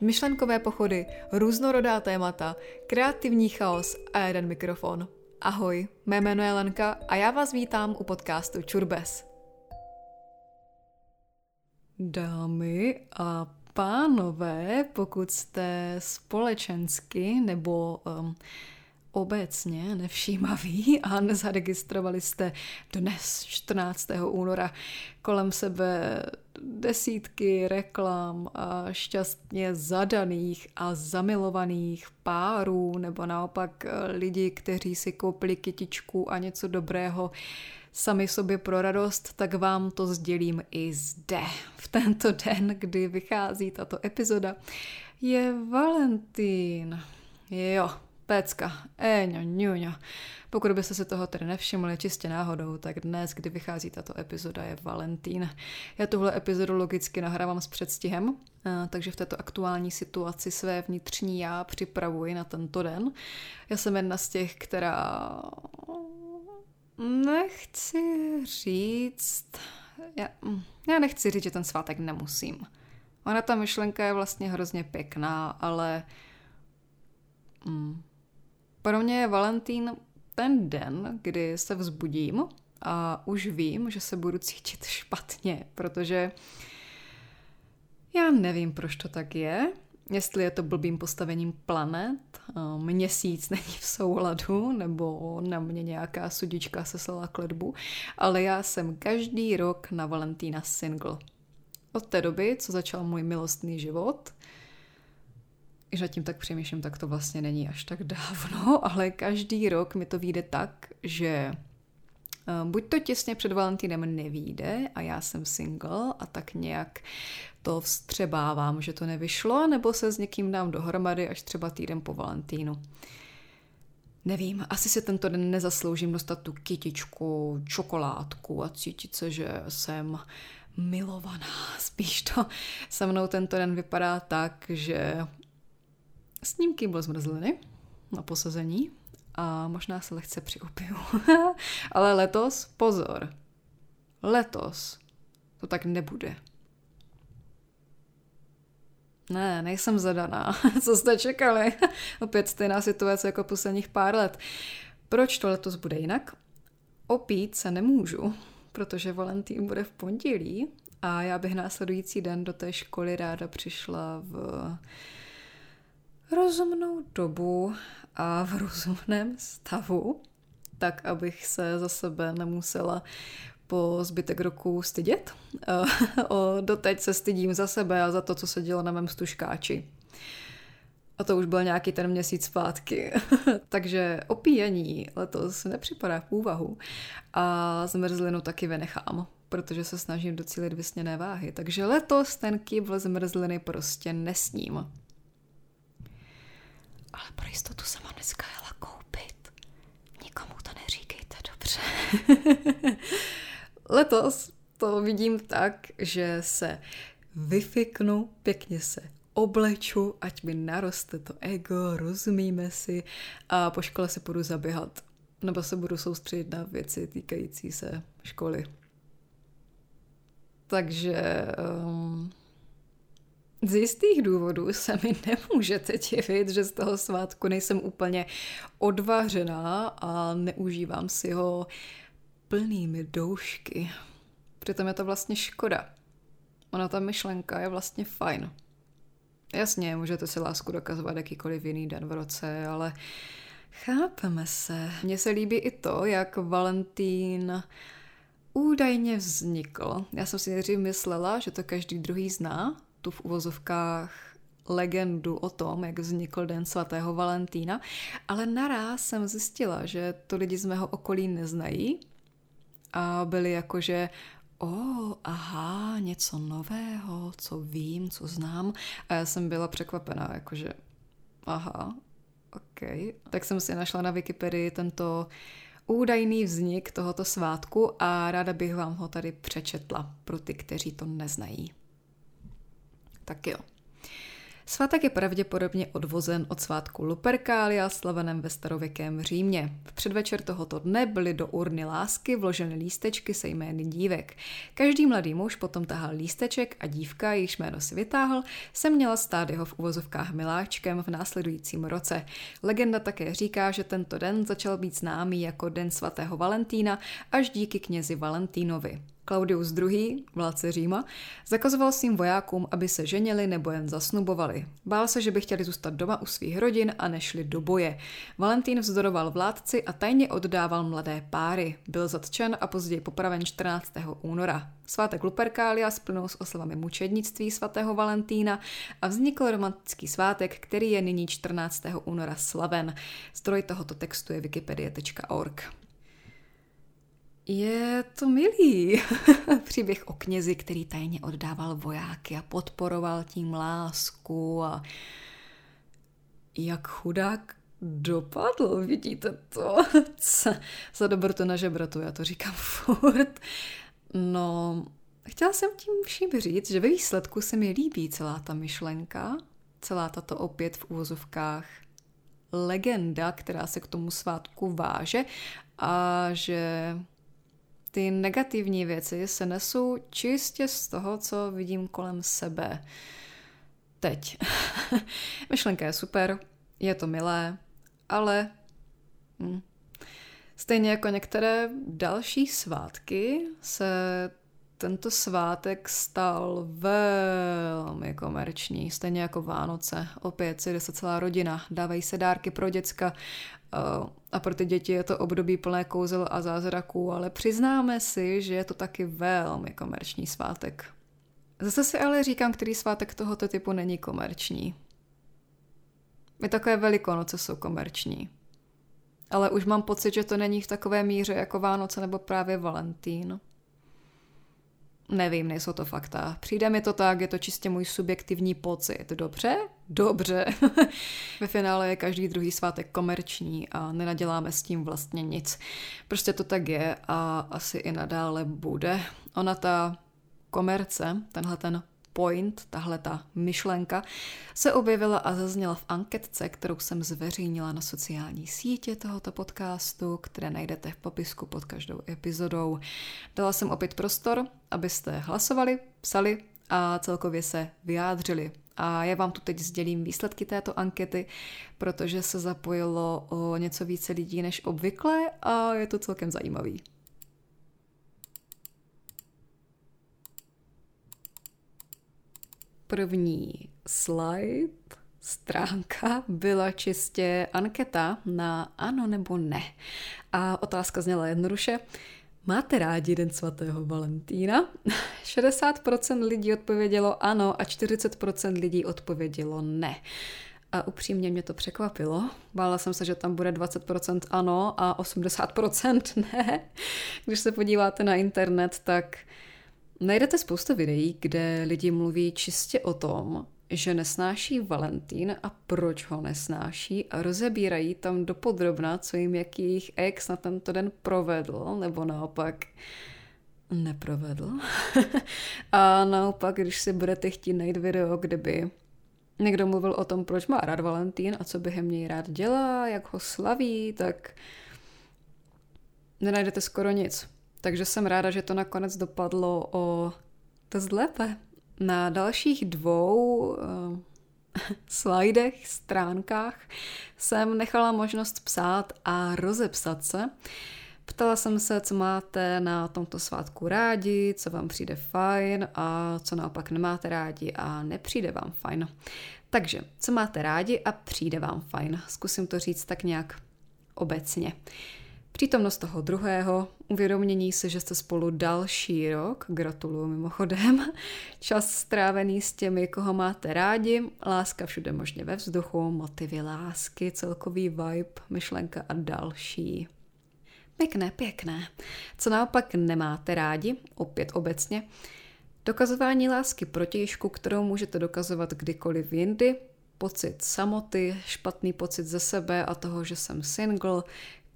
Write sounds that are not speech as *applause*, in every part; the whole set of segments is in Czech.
Myšlenkové pochody, různorodá témata, kreativní chaos a jeden mikrofon. Ahoj, mé jméno je Lenka a já vás vítám u podcastu Čurbes. Dámy a pánové, pokud jste společensky nebo um, obecně nevšímaví a nezaregistrovali jste dnes, 14. února, kolem sebe desítky reklam a šťastně zadaných a zamilovaných párů nebo naopak eh, lidi, kteří si koupili kytičku a něco dobrého sami sobě pro radost, tak vám to sdělím i zde. V tento den, kdy vychází tato epizoda, je Valentín. Jo, Pecka, éňo, ňuňo. Pokud byste se toho tedy nevšimli čistě náhodou, tak dnes, kdy vychází tato epizoda, je Valentín. Já tuhle epizodu logicky nahrávám s předstihem, takže v této aktuální situaci své vnitřní já připravuji na tento den. Já jsem jedna z těch, která nechci říct, já, já nechci říct, že ten svátek nemusím. Ona ta myšlenka je vlastně hrozně pěkná, ale mm, pro mě je Valentín ten den, kdy se vzbudím a už vím, že se budu cítit špatně, protože já nevím, proč to tak je. Jestli je to blbým postavením planet, měsíc *laughs* není v souladu, nebo na mě nějaká sudička seslala kledbu, ale já jsem každý rok na Valentína single. Od té doby, co začal můj milostný život, když nad tím tak přemýšlím, tak to vlastně není až tak dávno, *laughs* ale každý rok mi to vyjde tak, že eh, buď to těsně před Valentínem nevíde a já jsem single a tak nějak to vstřebávám, že to nevyšlo, nebo se s někým dám dohromady až třeba týden po Valentínu. Nevím, asi si tento den nezasloužím dostat tu kytičku, čokoládku a cítit se, že jsem milovaná. *laughs* Spíš to se mnou tento den vypadá tak, že Snímky byly zmrzliny na posazení a možná se lehce přiopiju. *laughs* Ale letos, pozor, letos to tak nebude. Ne, nejsem zadaná. *laughs* Co jste čekali? *laughs* Opět stejná situace jako posledních pár let. Proč to letos bude jinak? Opít se nemůžu, protože Valentín bude v pondělí a já bych následující den do té školy ráda přišla v rozumnou dobu a v rozumném stavu, tak abych se za sebe nemusela po zbytek roku stydět. o, doteď se stydím za sebe a za to, co se dělo na mém stuškáči. A to už byl nějaký ten měsíc zpátky. *laughs* Takže opíjení letos nepřipadá v úvahu. A zmrzlinu taky vynechám, protože se snažím docílit vysněné váhy. Takže letos ten kýbl zmrzliny prostě nesním ale pro jistotu jsem ho dneska jela koupit. Nikomu to neříkejte, dobře. *laughs* Letos to vidím tak, že se vyfiknu, pěkně se obleču, ať mi naroste to ego, rozumíme si a po škole se budu zaběhat. Nebo se budu soustředit na věci týkající se školy. Takže um, z jistých důvodů se mi nemůžete divit, že z toho svátku nejsem úplně odvařená a neužívám si ho plnými doušky. Přitom je to vlastně škoda. Ona ta myšlenka je vlastně fajn. Jasně, můžete si lásku dokazovat jakýkoliv jiný den v roce, ale chápeme se. Mně se líbí i to, jak Valentín údajně vznikl. Já jsem si nejdřív myslela, že to každý druhý zná, tu v uvozovkách legendu o tom, jak vznikl den svatého Valentína, ale naraz jsem zjistila, že to lidi z mého okolí neznají a byli jakože o, oh, aha, něco nového, co vím, co znám. A já jsem byla překvapená, jakože aha, ok. Tak jsem si našla na Wikipedii tento údajný vznik tohoto svátku a ráda bych vám ho tady přečetla pro ty, kteří to neznají. Tak jo. Svátek je pravděpodobně odvozen od svátku Lupercalia slaveném ve starověkém Římě. V předvečer tohoto dne byly do urny lásky vloženy lístečky se jmény dívek. Každý mladý muž potom tahal lísteček a dívka, jejíž jméno si vytáhl, se měla stát jeho v uvozovkách miláčkem v následujícím roce. Legenda také říká, že tento den začal být známý jako Den svatého Valentína až díky knězi Valentínovi. Claudius II., vládce Říma, zakazoval svým vojákům, aby se ženili nebo jen zasnubovali. Bál se, že by chtěli zůstat doma u svých rodin a nešli do boje. Valentín vzdoroval vládci a tajně oddával mladé páry. Byl zatčen a později popraven 14. února. Svátek Lupercalia splnul s oslavami mučednictví svatého Valentína a vznikl romantický svátek, který je nyní 14. února slaven. Zdroj tohoto textu je wikipedia.org. Je to milý. *laughs* Příběh o knězi, který tajně oddával vojáky a podporoval tím lásku a jak chudák dopadl, vidíte to? *laughs* Za to na žebratu, já to říkám *laughs* furt. No, chtěla jsem tím vším říct, že ve výsledku se mi líbí celá ta myšlenka, celá tato opět v úvozovkách legenda, která se k tomu svátku váže a že ty negativní věci se nesou čistě z toho, co vidím kolem sebe. Teď. *laughs* Myšlenka je super, je to milé, ale hm. stejně jako některé další svátky se tento svátek stal velmi komerční, stejně jako Vánoce. Opět si jde se celá rodina, dávají se dárky pro děcka a pro ty děti je to období plné kouzel a zázraků, ale přiznáme si, že je to taky velmi komerční svátek. Zase si ale říkám, který svátek tohoto typu není komerční. I takové velikonoce jsou komerční. Ale už mám pocit, že to není v takové míře jako Vánoce nebo právě Valentín. Nevím, nejsou to fakta. Přijde mi to tak, je to čistě můj subjektivní pocit. Dobře? Dobře. *laughs* Ve finále je každý druhý svátek komerční a nenaděláme s tím vlastně nic. Prostě to tak je a asi i nadále bude. Ona ta komerce, tenhle ten point, tahle ta myšlenka, se objevila a zazněla v anketce, kterou jsem zveřejnila na sociální sítě tohoto podcastu, které najdete v popisku pod každou epizodou. Dala jsem opět prostor, abyste hlasovali, psali a celkově se vyjádřili. A já vám tu teď sdělím výsledky této ankety, protože se zapojilo o něco více lidí než obvykle a je to celkem zajímavý. První slide, stránka byla čistě anketa na ano nebo ne. A otázka zněla jednoduše. Máte rádi Den svatého Valentína? *laughs* 60% lidí odpovědělo ano a 40% lidí odpovědělo ne. A upřímně mě to překvapilo. Bála jsem se, že tam bude 20% ano a 80% *laughs* ne. Když se podíváte na internet, tak Najdete spoustu videí, kde lidi mluví čistě o tom, že nesnáší Valentín a proč ho nesnáší a rozebírají tam dopodrobna, co jim jakých ex na tento den provedl, nebo naopak neprovedl. *laughs* a naopak, když si budete chtít najít video, kde by někdo mluvil o tom, proč má rád Valentín a co během něj rád dělá, jak ho slaví, tak nenajdete skoro nic. Takže jsem ráda, že to nakonec dopadlo o to lépe. Na dalších dvou uh, *laughs* slajdech, stránkách jsem nechala možnost psát a rozepsat se. Ptala jsem se, co máte na tomto svátku rádi, co vám přijde fajn a co naopak nemáte rádi a nepřijde vám fajn. Takže, co máte rádi a přijde vám fajn. Zkusím to říct tak nějak obecně. Uh, Přítomnost toho druhého, uvědomění se, že jste spolu další rok, gratuluju mimochodem, *laughs* čas strávený s těmi, koho máte rádi, láska všude možně ve vzduchu, motivy lásky, celkový vibe, myšlenka a další. Pěkné, pěkné. Co naopak nemáte rádi, opět obecně, dokazování lásky protějšku, kterou můžete dokazovat kdykoliv jindy, pocit samoty, špatný pocit ze sebe a toho, že jsem single,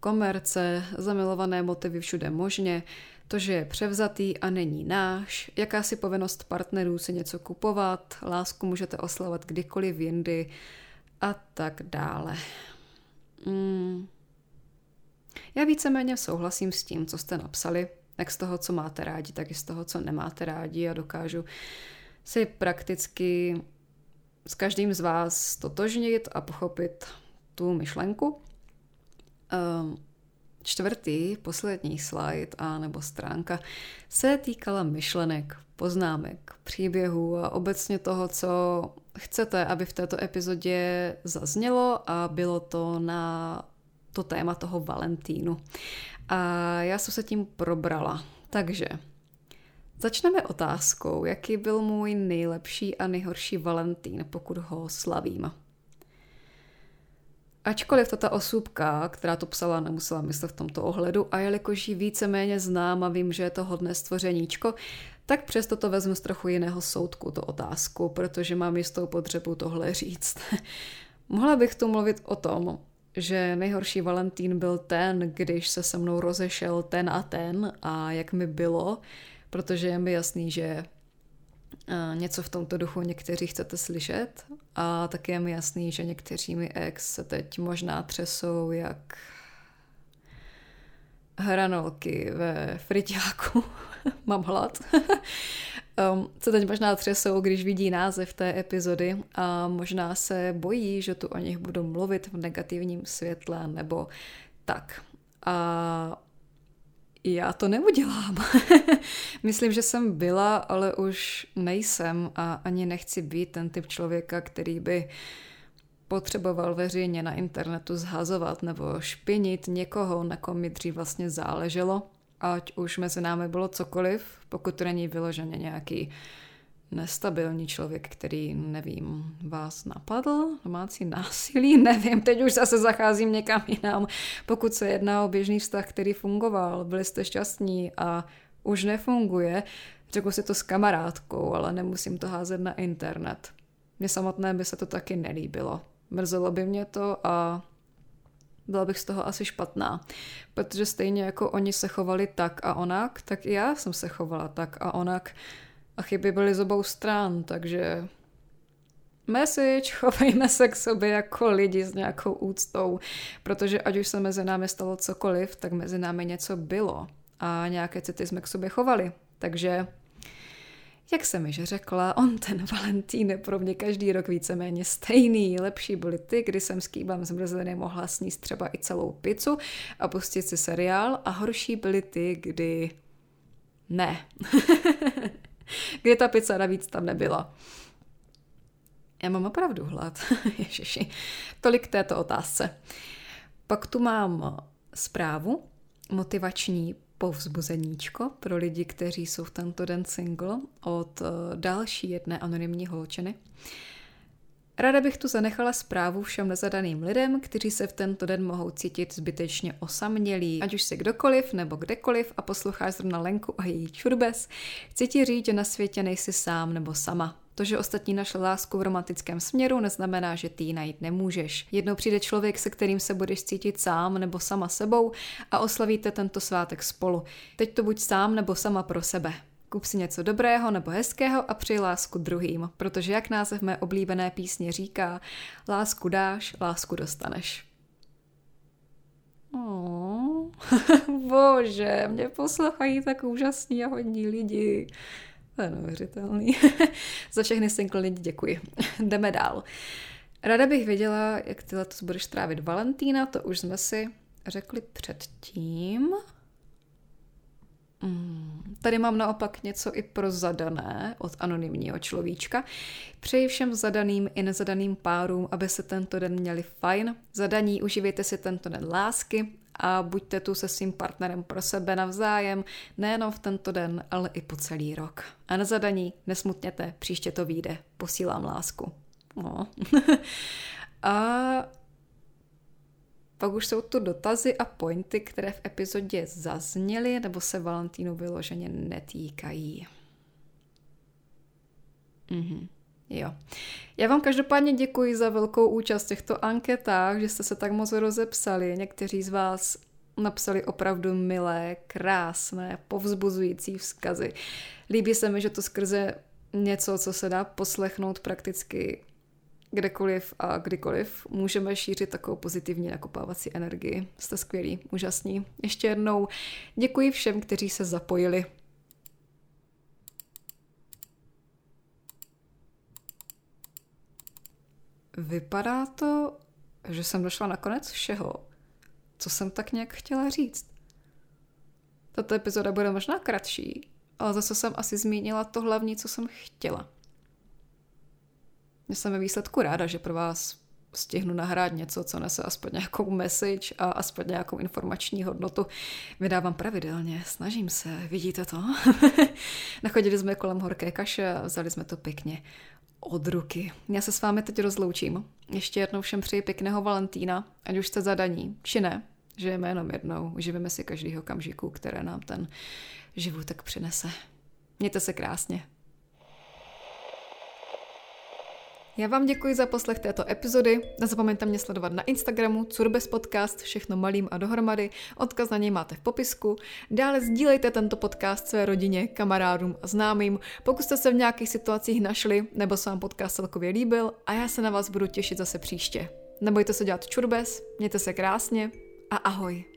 komerce, zamilované motivy všude možně, to, že je převzatý a není náš, jakási povinnost partnerů si něco kupovat, lásku můžete oslavovat kdykoliv jindy a tak dále. Mm. Já víceméně souhlasím s tím, co jste napsali, jak z toho, co máte rádi, tak i z toho, co nemáte rádi a dokážu si prakticky s každým z vás totožnit a pochopit tu myšlenku. Um, čtvrtý, poslední slide a nebo stránka se týkala myšlenek, poznámek, příběhů a obecně toho, co chcete, aby v této epizodě zaznělo a bylo to na to téma toho Valentínu. A já jsem se tím probrala. Takže začneme otázkou, jaký byl můj nejlepší a nejhorší Valentín, pokud ho slavím. Ačkoliv to ta osůbka, která to psala, nemusela myslet v tomto ohledu a jelikož ji víceméně znám a vím, že je to hodné stvořeníčko, tak přesto to vezmu z trochu jiného soudku, to otázku, protože mám jistou potřebu tohle říct. *laughs* Mohla bych tu mluvit o tom, že nejhorší Valentín byl ten, když se se mnou rozešel ten a ten a jak mi bylo, protože je mi jasný, že něco v tomto duchu někteří chcete slyšet a také je mi jasný, že někteří mi ex se teď možná třesou jak hranolky ve friťáku. *laughs* Mám hlad. *laughs* um, se teď možná třesou, když vidí název té epizody a možná se bojí, že tu o nich budu mluvit v negativním světle nebo tak. A já to neudělám. *laughs* Myslím, že jsem byla, ale už nejsem a ani nechci být ten typ člověka, který by potřeboval veřejně na internetu zhazovat nebo špinit někoho, na kom mi dřív vlastně záleželo, ať už mezi námi bylo cokoliv, pokud to není vyloženě nějaký nestabilní člověk, který, nevím, vás napadl, domácí násilí, *laughs* nevím, teď už zase zacházím někam jinam. Pokud se jedná o běžný vztah, který fungoval, byli jste šťastní a už nefunguje, řekl si to s kamarádkou, ale nemusím to házet na internet. Mně samotné by se to taky nelíbilo. Mrzelo by mě to a byla bych z toho asi špatná. Protože stejně jako oni se chovali tak a onak, tak i já jsem se chovala tak a onak a chyby byly z obou stran, takže message, *laughs* chovejme se k sobě jako lidi s nějakou úctou, protože ať už se mezi námi stalo cokoliv, tak mezi námi něco bylo a nějaké city jsme k sobě chovali. Takže, jak jsem již řekla, on ten *laughs* Valentín je pro mě každý rok víceméně stejný. Lepší byly ty, kdy jsem s kýblem zmrzliny mohla sníst třeba i celou pizzu a pustit si seriál a horší byly ty, kdy ne. *laughs* *laughs* kdy ta pizza navíc tam nebyla. Já mám opravdu hlad. *laughs* Ježiši. Tolik k této otázce. Pak tu mám zprávu, motivační povzbuzeníčko pro lidi, kteří jsou v tento den single od eh, další jedné anonymní holčiny. Ráda bych tu zanechala zprávu všem nezadaným lidem, kteří se v tento den mohou cítit zbytečně osamělí. Ať už si kdokoliv nebo kdekoliv a posloucháš zrovna Lenku a její čurbes, chci ti říct, že na světě nejsi sám nebo sama. To, že ostatní našli lásku v romantickém směru, neznamená, že ty ji najít nemůžeš. Jednou přijde člověk, se kterým se budeš cítit sám nebo sama sebou a oslavíte tento svátek spolu. Teď to buď sám nebo sama pro sebe. Kup si něco dobrého nebo hezkého a přij lásku druhým, protože jak název mé oblíbené písně říká, lásku dáš, lásku dostaneš. Oh, *laughs* bože, mě poslouchají tak úžasní a hodní lidi. To je neuvěřitelný. *laughs* Za všechny single lidi děkuji. *laughs* Jdeme dál. Rada bych věděla, jak ty letos budeš trávit Valentína, to už jsme si řekli předtím. Mm, tady mám naopak něco i pro zadané od anonymního človíčka. Přeji všem zadaným i nezadaným párům, aby se tento den měli fajn. Zadaní uživejte si tento den lásky a buďte tu se svým partnerem pro sebe navzájem, nejenom v tento den, ale i po celý rok. A na zadaní nesmutněte, příště to vyjde. Posílám lásku. No. *laughs* a pak už jsou tu dotazy a pointy, které v epizodě zazněly nebo se Valentínu vyloženě netýkají. Mhm. Jo. Já vám každopádně děkuji za velkou účast v těchto anketách, že jste se tak moc rozepsali. Někteří z vás napsali opravdu milé, krásné, povzbuzující vzkazy. Líbí se mi, že to skrze něco, co se dá poslechnout prakticky kdekoliv a kdykoliv, můžeme šířit takovou pozitivní nakopávací energii. Jste skvělí, úžasní. Ještě jednou děkuji všem, kteří se zapojili. Vypadá to, že jsem došla na konec všeho, co jsem tak nějak chtěla říct. Tato epizoda bude možná kratší, ale zase jsem asi zmínila to hlavní, co jsem chtěla. Já jsem ve výsledku ráda, že pro vás stihnu nahrát něco, co nese aspoň nějakou message a aspoň nějakou informační hodnotu. Vydávám pravidelně, snažím se, vidíte to? *laughs* Nachodili jsme kolem horké kaše a vzali jsme to pěkně od ruky. Já se s vámi teď rozloučím. Ještě jednou všem přeji pěkného Valentína, ať už jste zadaní, či ne. Žijeme jenom jednou, živíme si každýho okamžiku, které nám ten životek přinese. Mějte se krásně. Já vám děkuji za poslech této epizody. Nezapomeňte mě sledovat na Instagramu Curbes Podcast, všechno malým a dohromady. Odkaz na něj máte v popisku. Dále sdílejte tento podcast své rodině, kamarádům a známým, pokud jste se v nějakých situacích našli nebo se vám podcast celkově líbil a já se na vás budu těšit zase příště. Nebojte se dělat čurbes, mějte se krásně a ahoj.